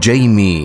Jamie.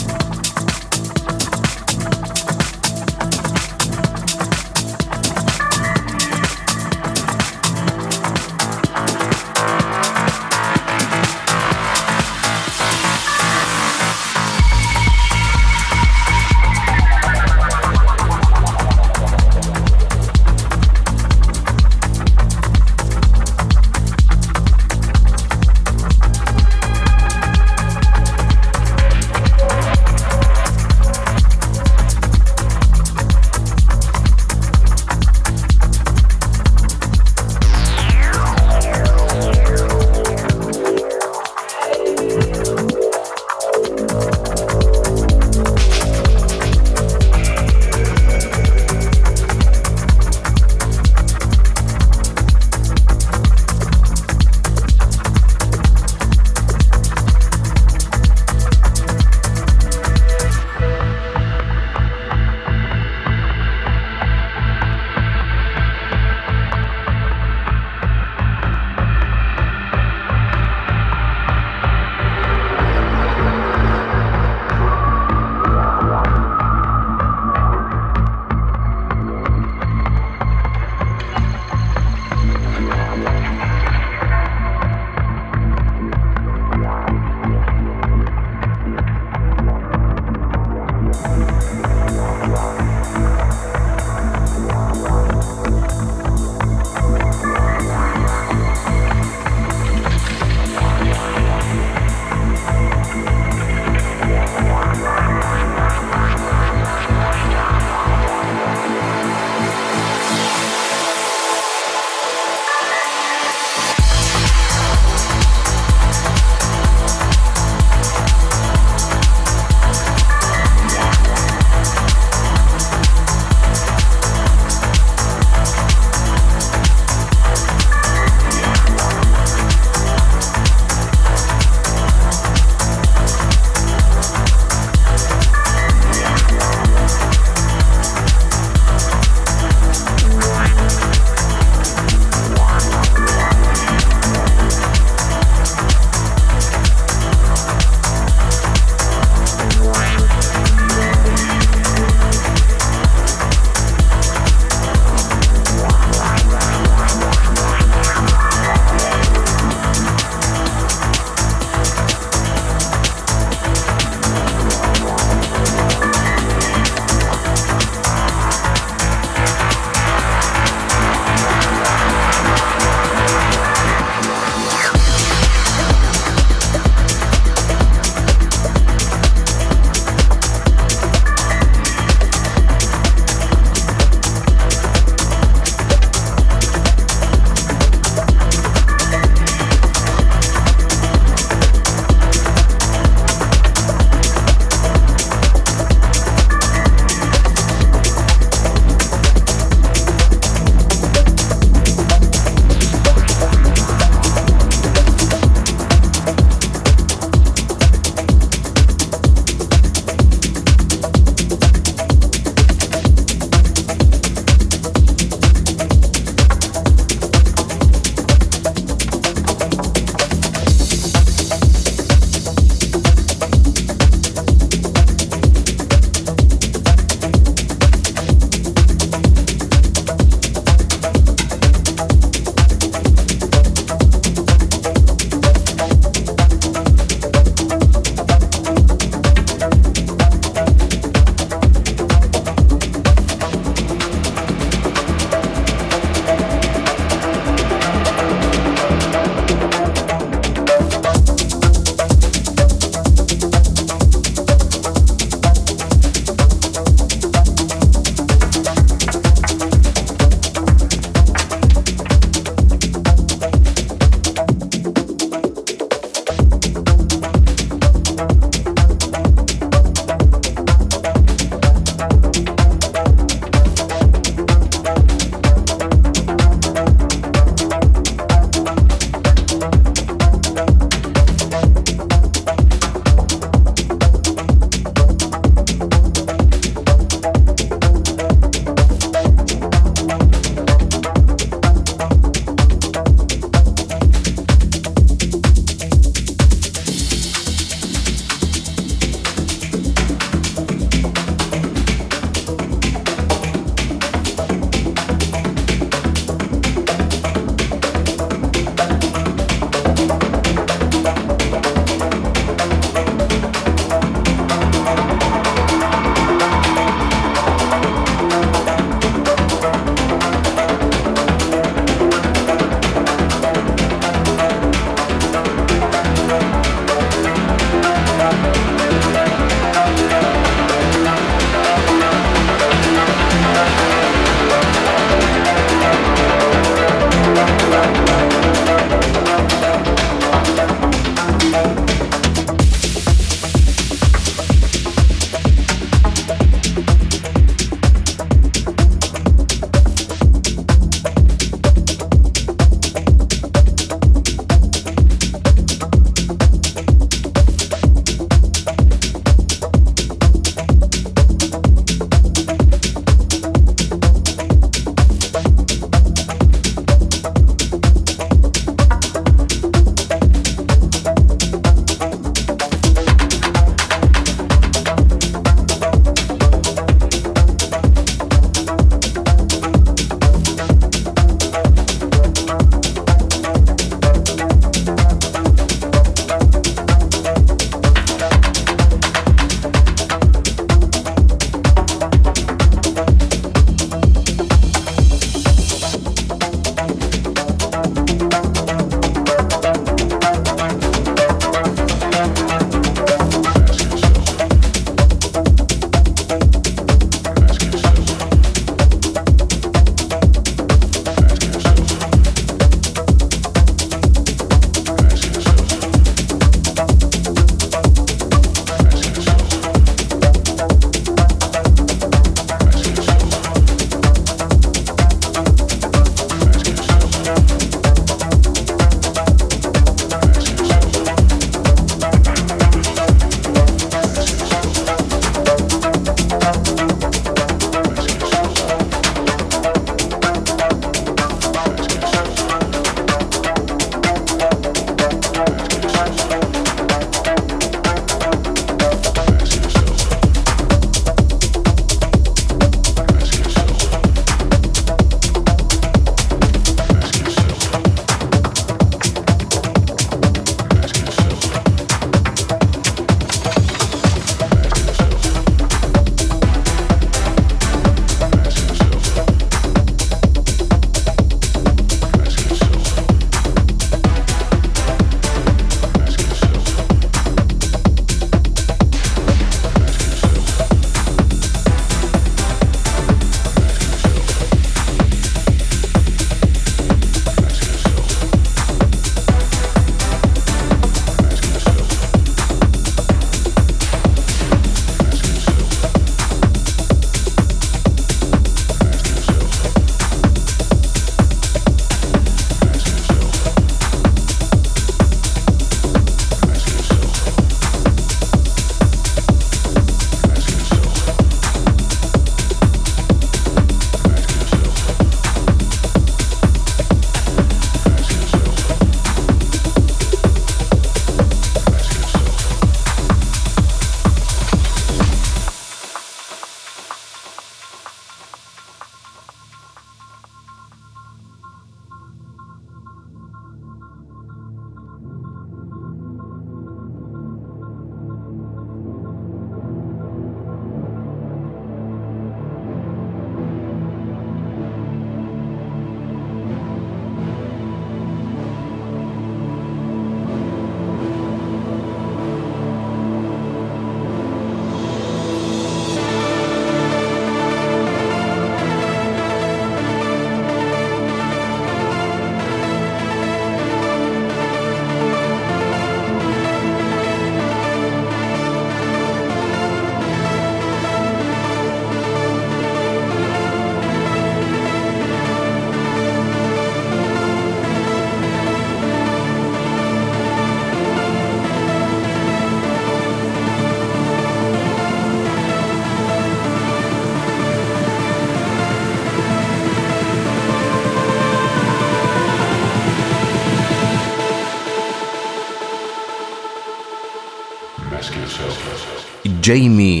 Jamie.